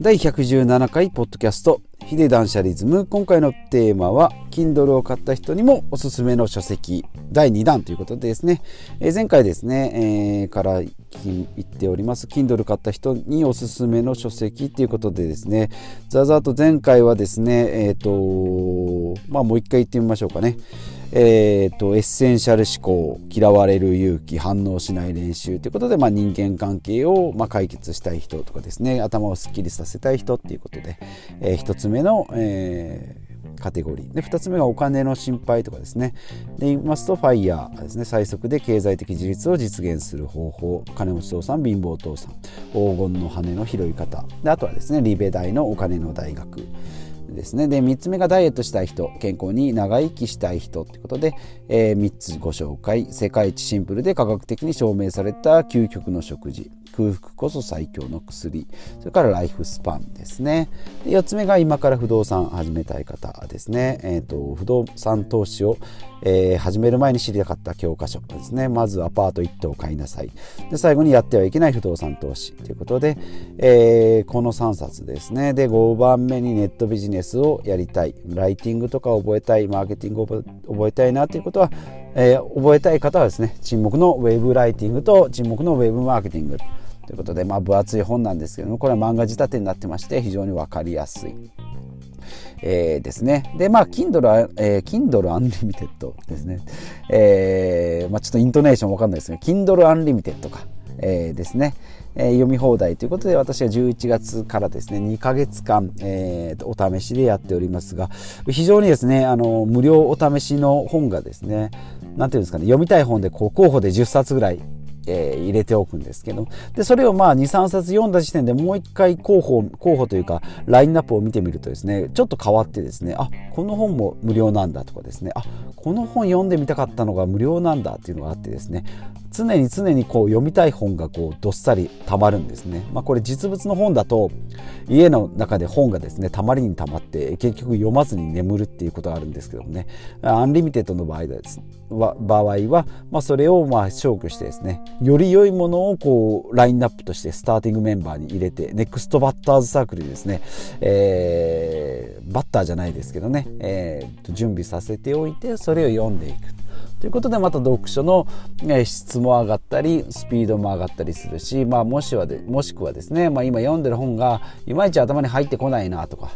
第117回ポッドキャストヒデ断捨リズム。今回のテーマは Kindle を買った人にもおすすめの書籍。第2弾ということでですね、えー、前回ですね、えー、から言っております。Kindle 買った人におすすめの書籍ということでですね。ざざと前回はですねえっ、ー、とまあもう一回言ってみましょうかね。えーと、エッセンシャル思考嫌われる勇気反応しない練習ということで、まあ、人間関係を、まあ、解決したい人とかですね。頭をすっきりさせたい人っていうことで、えー、1つ目の、えー、カテゴリー。で2つ目がお金の心配とかですね。で言いますと FIRE ですね最速で経済的自立を実現する方法。金持ち父さん貧乏父さん。黄金の羽の拾い方。であとはですねリベ大のお金の大学。ですね。で3つ目がダイエットしたい人。健康に長生きしたい人ということで、えー、3つご紹介。世界一シンプルで科学的に証明された究極の食事。空腹こそ最強の薬。それからライフスパンですね。で4つ目が今から不動産始めたい方ですね、えーと、不動産投資を、えー、始める前に知りたかった教科書ですね。まずアパート1棟買いなさい。で最後にやってはいけない不動産投資ということで、えー、この3冊ですね。で5番目にネットビジネスをやりたい。ライティングとか覚えたい。マーケティングを覚えたいなということはえー、覚えたい方はですね沈黙のウェブライティングと沈黙のウェブマーケティング。ということで、まあ、分厚い本なんですけどもこれは漫画仕立てになってまして非常に分かりやすい。えー、ですね。で、まあ、Kindle、えー、Kindle Unlimited ですね。えー、まあ、ちょっとイントネーションわかんないですが、Kindle Unlimited か、えー、ですね。えー、読み放題ということで私は11月からですね2ヶ月間、えー、お試しでやっておりますが非常にですねあの無料お試しの本がですね何ていうんですかね読みたい本でこう候補で10冊ぐらいえー、入れておくんですけど。でそれをまあ23冊読んだ時点でもう一回候補候補というかラインナップを見てみるとですねちょっと変わってですねあこの本も無料なんだとかですねあこの本読んでみたかったのが無料なんだっていうのがあってですね常に常にこう読みたい本がこうどっさりたまるんですね、まあ、これ実物の本だと家の中で本がですねたまりにたまって結局読まずに眠るっていうことがあるんですけどもね。アンリミテッドの場合です場合は、まあ、それをまあ消去してですねより良いものをこうラインナップとしてスターティングメンバーに入れてネクストバッターズサークルにですね、えー、バッターじゃないですけどね、えー、準備させておいてそれを読んでいくということでまた読書の質も上がったりスピードも上がったりするし、まあ、もしはでもしくはですね、まあ、今読んでる本がいまいち頭に入ってこないなとか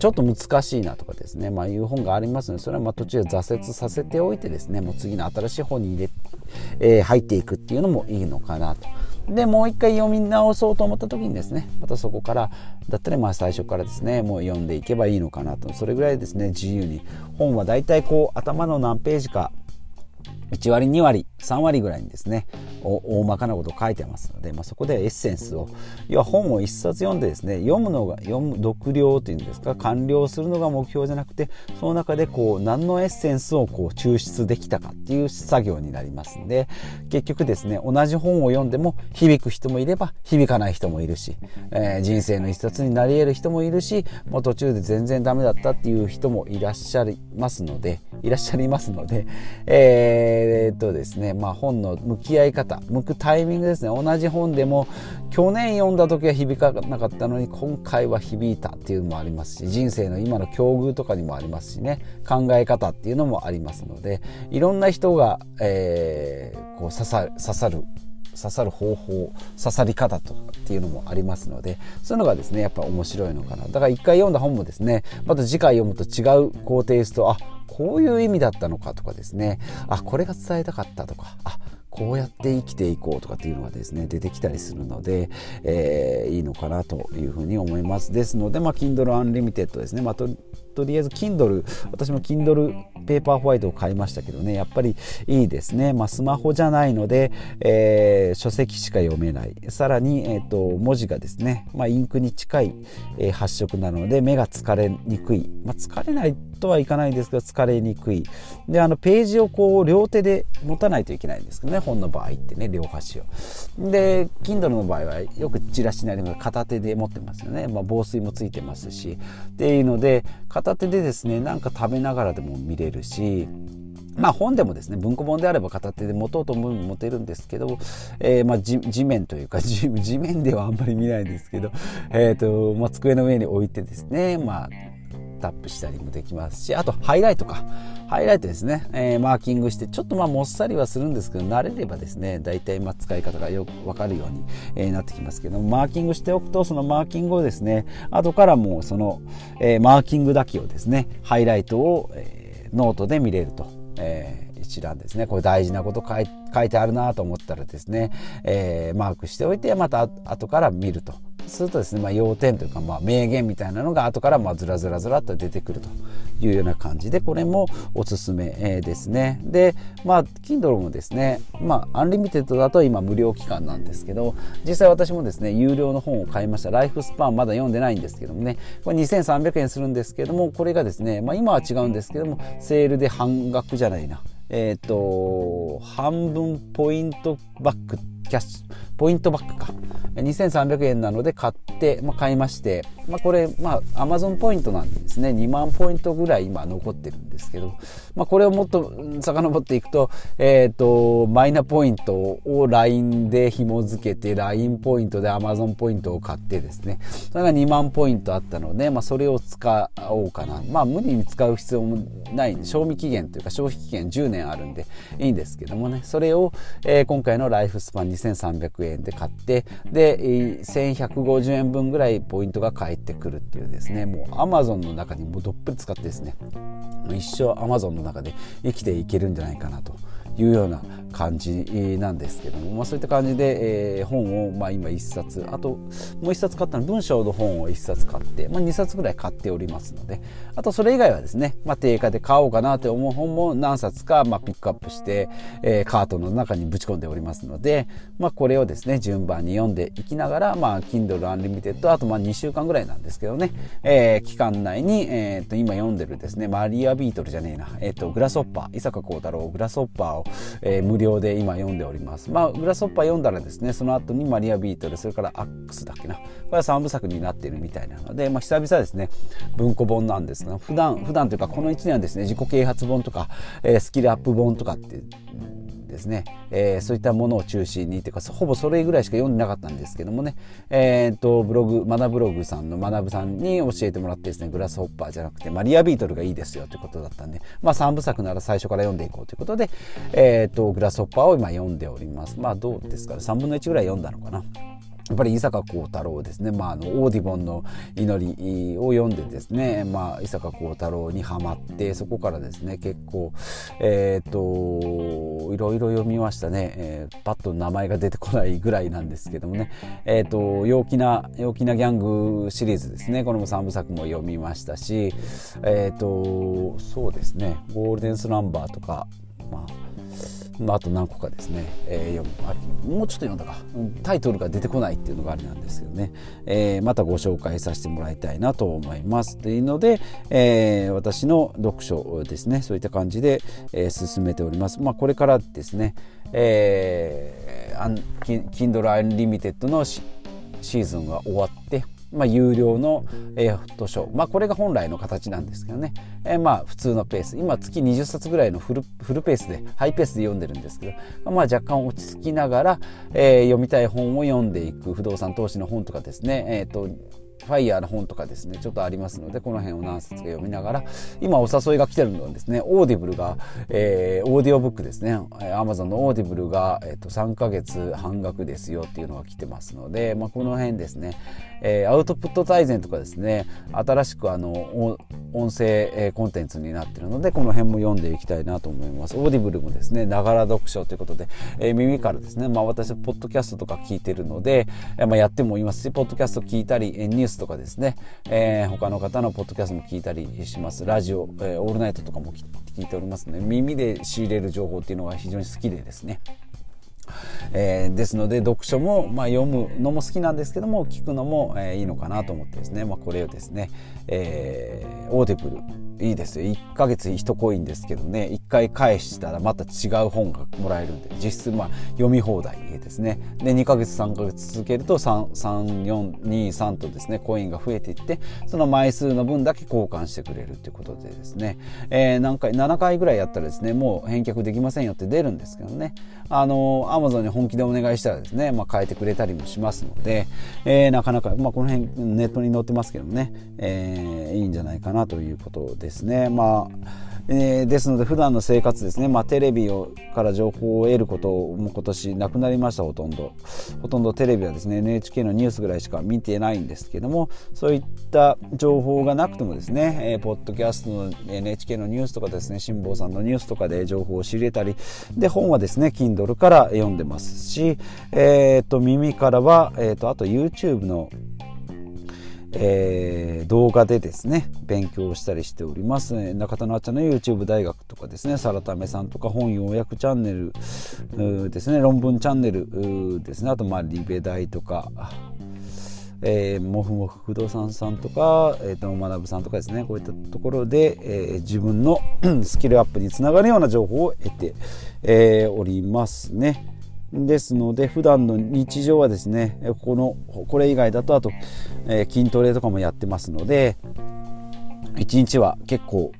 ちょっと難しいなとかですね、まあ、いう本がありますのでそれはま途中で挫折させておいてですねもう次の新しい本に入れ、えー、入っていくっていうのもいいのかなと。でもう一回読み直そうと思った時にですねまたそこからだったらまあ最初からですねもう読んでいけばいいのかなとそれぐらいですね自由に本はだいたいこう頭の何ページか1割2割。3割ぐらいにですね大まかなことを書いてますので、まあ、そこでエッセンスを要は本を1冊読んでですね読むのが読む読了というんですか完了するのが目標じゃなくてその中でこう何のエッセンスをこう抽出できたかっていう作業になりますんで結局ですね同じ本を読んでも響く人もいれば響かない人もいるし、えー、人生の一冊になり得る人もいるしもう途中で全然ダメだったっていう人もいらっしゃいますのでいらっしゃいますので、えー、っとですね、まあ本の向き合い方、向くタイミングですね。同じ本でも、去年読んだ時は響かなかったのに、今回は響いたっていうのもありますし、人生の今の境遇とかにもありますしね、考え方っていうのもありますので、いろんな人が、えー、こう刺さ、刺さる刺さる方法刺さり方とかっていうのもありますのでそういうのがですねやっぱ面白いのかな。だから一回読んだ本もですねまた次回読むと違うこうテイストあこういう意味だったのかとかですね。あこれが伝えたかったとかあこうやって生きていこうとかっていうのがですね出てきたりするので、えー、いいのかなというふうに思います。ですので、まあ、Kindle Unlimited ですね、まあ、とりあえず Kindle 私も Kindle ペーパーホワイトを買いましたけどね。やっぱりいいですね、まあ、スマホじゃないので、えー、書籍しか読めない。さらに、えーと、文字がですね、まあ、インクに近い、えー、発色なので目が疲れにくい、まあ、疲れないとはいかないですが疲れにくい。であのページをこう両手で持たないといけないんですけどね。本の場合ってね両端を。で Kindle の場合はよくチラシになります片手で持ってますよね、まあ、防水もついてますし。っていうので片片手でですねなんか食べながらでも見れるしまあ本でもですね文庫本であれば片手で持とうと思う持てるんですけど、えー、まあ地面というか 地面ではあんまり見ないんですけど、えーとまあ、机の上に置いてですね、まあ、タップしたりもできますしあとハイライトかハイライトですね、えー、マーキングしてちょっとまあもっさりはするんですけど慣れればですね大体まあ使い方がよくわかるように、えー、なってきますけどマーキングしておくとそのマーキングをですね後からもうその、えー、マーキングだけをですねハイライトを、えー、ノートで見れると。えー一覧ですね。これ大事なこと書い書いてあるなと思ったらですね、えー、マークしておいてまた後から見ると。するとですね、まあ、要点というか、まあ、名言みたいなのが後からまあずらずらずらっと出てくるというような感じでこれもおすすめですね。でまあ Kindle もですねまあアンリミテッドだと今無料期間なんですけど実際私もですね有料の本を買いました。ライフスパンまだ読んでないんですけどもねこれ2300円するんですけどもこれがですね、まあ、今は違うんですけどもセールで半額じゃないな。えっ、ー、と半分ポイントバックキャッシュポイントバックか。2300円なので買って、まあ、買いまして、まあ、これまあアマゾンポイントなんですね。2万ポイントぐらい今残ってるんですけど、まあ、これをもっと遡っていくと,、えーと、マイナポイントを LINE で紐付けて LINE ポイントでアマゾンポイントを買ってですね。それが2万ポイントあったので、まあ、それを使おうかな。まあ無理に使う必要もない賞味期限というか消費期限10年あるんでいいんですけどもね。それを、えー、今回のライフスパン2300円で買ってで1150円分ぐらいポイントが返ってくるっていうですねもう Amazon の中にもうどっぷり使ってですね一生 Amazon の中で生きていけるんじゃないかなというような感じなんですけども、まあ、そういった感じで、えー、本を、まあ、今1冊あともう1冊買ったの文章の本を1冊買って、まあ、2冊ぐらい買っておりますのであとそれ以外はですね、まあ、定価で買おうかなと思う本も何冊か、まあ、ピックアップして、えー、カートの中にぶち込んでおりますので、まあ、これをですね順番に読んでいきながら、まあ、Kindle Unlimited あとまあ2週間ぐらいなんですけどね、えー、期間内に、えー、と今読んでるですねマリアビートルじゃねえな、えー、とグラスホッパー伊坂幸太郎グラスホッパーを、えー、無料で今読んでおります。まあ、グラスホッパー読んだらですね、その後にマリアビートル、それからアックスだっけな。これは3部作になっているみたいなので、まあ、久々ですね、文庫本なんですが、普段、普段というかこの1年はですね、自己啓発本とか、えー、スキルアップ本とかってですね、えー、そういったものを中心にというかほぼそれぐらいしか読んでなかったんですけどもね、えー、とブログマナブログさんのマナブさんに教えてもらってですねグラスホッパーじゃなくてマリアビートルがいいですよということだったんで、まあ、3部作なら最初から読んでいこうということで、えー、とグラスホッパーを今読んでおります。まあどうですかね。3分の1ぐらい読んだのかな。やっぱり伊坂幸太郎ですね、まあ、あのオーディボンの祈りを読んでですね、まあ、伊坂幸太郎にはまってそこからですね結構えっ、ー、といろいろ読みましたね、えー、パッと名前が出てこないぐらいなんですけどもね。えっ、ー、と陽気な陽気なギャングシリーズですね。これも3部作も読みましたしえっ、とそうですね。ゴールデンスランバーとかまあまあ、あと何個かですね、えー、読む。あもうちょっと読んだか。タイトルが出てこないっていうのがあれなんですけどね、えー、またご紹介させてもらいたいなと思います。というので、えー、私の読書ですね。そういった感じで、えー、進めております、まあ、これからですね、えー、Kindle Unlimited のシーズンが終わってまあ、有料の、えー、図書、まあ、これが本来の形なんですけどね、えー、まあ普通のペース。今月20冊ぐらいのフルフルペースでハイペースで読んでるんですけど、まあ、若干落ち着きながら、えー、読みたい本を読んでいく。不動産投資の本とかですね、えーとファイヤーの本とかですねちょっとありますのでこの辺を何冊か読みながら今お誘いが来てるのはですねオーディブルが、えー、オーディオブックですね。アマゾンのオーディブルが、えーと、3ヶ月半額ですよっていうのが来てますので、まあ、この辺ですね、えー、アウトプット大全とかですね新しくあの音声コンテンツになってるのでこの辺も読んでいきたいなと思います。オーディブルもですねながら読書ということで、えー、耳からですねまあ私ポッドキャストとか聞いてるので、えー、まあ、やってもいますしポッドキャスト聞いたりニュースとかですね、えー、他の方のポッドキャストも聞いたりします。ラジオ、えー、オールナイトとかも聞いておりますので耳で仕入れる情報っていうのが非常に好きでですね。えー、ですので読書も、まあ、読むのも好きなんですけども聞くのも、えー、いいのかなと思ってですね、まあ、これをですね、えー、オーディブルいいですよ。1ヶ月1コインですけどね。1回返したらまた違う本がもらえるんで。実質まあ読み放題ですね。で2ヶ月3ヶ月続けると3423とですねコインが増えていってその枚数の分だけ交換してくれるということでですね、えー、何回7回ぐらいやったらですねもう返却できませんよって出るんですけどね。あのアマゾンに本気でお願いしたらですね、まあ、変えてくれたりもしますので、えー、なかなか、まあ、この辺ネットに載ってますけどね、えー、いいんじゃないかなということですですね。まあえー、ですので普段の生活ですね、まあ、テレビをから情報を得ることも今年なくなりました。ほとんど。ほとんどテレビはですね NHK のニュースぐらいしか見てないんですけどもそういった情報がなくてもですね、えー、ポッドキャストの NHK のニュースとかですね辛坊さんのニュースとかで情報を知れたりで本はですね Kindle から読んでますし、えー、と耳からは、えー、とあと YouTube のえー、動画でですね勉強したりしております、ね、中田のあっちゃんの YouTube 大学とかですねさらためさんとか本要約チャンネルですね論文チャンネルですねあとまあリベ大とかえー、もふもふ不動産さんとか、えーと、学さんとかですねこういったところで、えー、自分のスキルアップにつながるような情報を得て、えー、おりますね。ですので普段の日常はですねこのこれ以外だとあと、えー、筋トレとかもやってますので一日は結構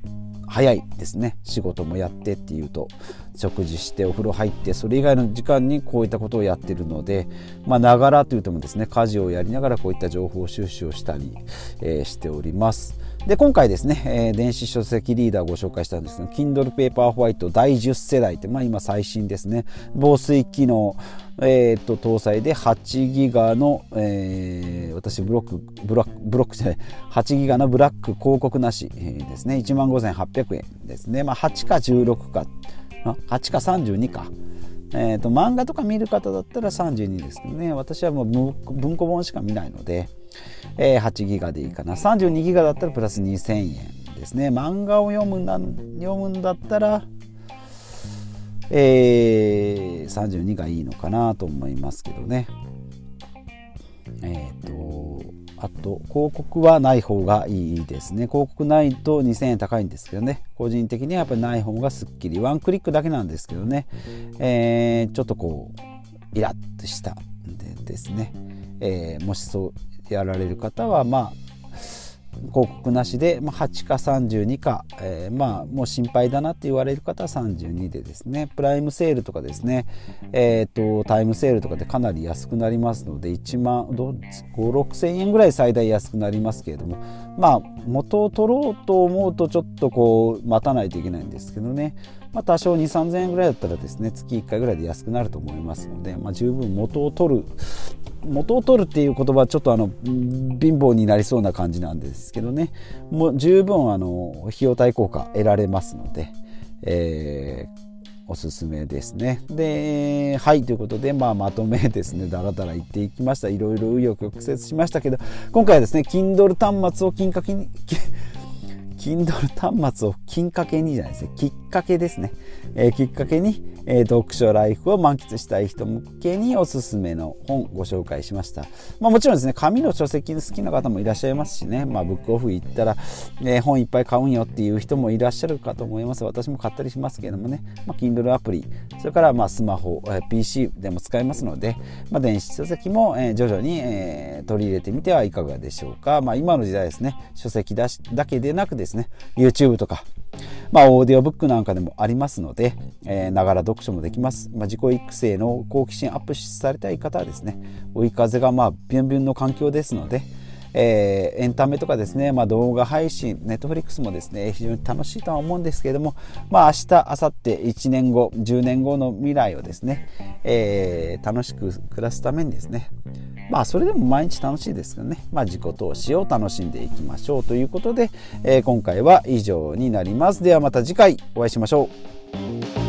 早いですね仕事もやってっていうと食事してお風呂入ってそれ以外の時間にこういったことをやってるのでまあながらというともですね家事をやりながらこういった情報収集をしたり、えー、しております。で今回ですね、えー、電子書籍リーダーをご紹介したんですが Kindle Paperwhite 第10世代って、まあ、今最新ですね。防水機能、えー、と搭載で8ギガの、えー、私ブロックブロックブロックじゃない8ギガのブラック広告なしですね。1万5800円ですね、まあ、8か16か8か32か。えーと、漫画とか見る方だったら32ですけどね。私はもう文庫本しか見ないので、えー、8ギガでいいかな。32ギガだったらプラス2000円ですね。漫画を読むんだ読むんだったらえー、32がいいのかなと思いますけどね。えっ、ー、とあと広告はない方がいいですね。広告ないと2000円高いんですけどね。個人的にはやっぱりない方がすっきり。ワンクリックだけなんですけどね、えー、ちょっとこうイラッとしたんでですね、えー、もしそうやられる方はまあ広告なしで、まあ、8か32か、えー、まあもう心配だなって言われる方は32でですね。プライムセールとかですね、えーと、タイムセールとかでかなり安くなりますので1万56000円ぐらい最大安くなりますけれどもまあ元を取ろうと思うとちょっとこう待たないといけないんですけどね。まあ、多少2 3 0 0 0円ぐらいだったらですね月1回ぐらいで安くなると思いますので、まあ、十分元を取る元を取るっていう言葉はちょっとあの貧乏になりそうな感じなんですけどねもう十分あの費用対効果得られますので、えーおすすめですね。で、はいということで、まあ、まとめですね、だらだら言っていきました。いろいろ紆余曲折しましたけど、今回はですね、Kindle 端末をきっかけに、Kindle 端末をきっかけにじゃないですね、きっかけですね。えー、きっかけに、えー、読書ライフを満喫したい人向けにおすすめの本ご紹介しました。まあもちろんですね、紙の書籍好きな方もいらっしゃいますしね、まあブックオフ行ったら、えー、本いっぱい買うんよっていう人もいらっしゃるかと思います。私も買ったりしますけどもね、まあ、Kindle アプリ、それからまあスマホ、えー、PC でも使えますので、まあ、電子書籍も、えー、徐々に、えー、取り入れてみてはいかがでしょうか。まあ今の時代ですね、書籍だしだけでなくですね、YouTube とか、まあ、オーディオブックなんかでもありますので、えー、ながら読書もできます。まあ、自己育成の好奇心アップされたい方はですね、追い風がまあビュンビュンの環境ですので、えー、エンタメとかですね、まあ、動画配信、ネットフリックスもですね、非常に楽しいとは思うんですけれども、まあ、明日、明後日、1年後、10年後の未来をですね、えー、楽しく暮らすためにですね、まあ、それでも毎日楽しいですけどね、まあ、自己投資を楽しんでいきましょうということで、えー、今回は以上になります。ではまた次回お会いしましょう。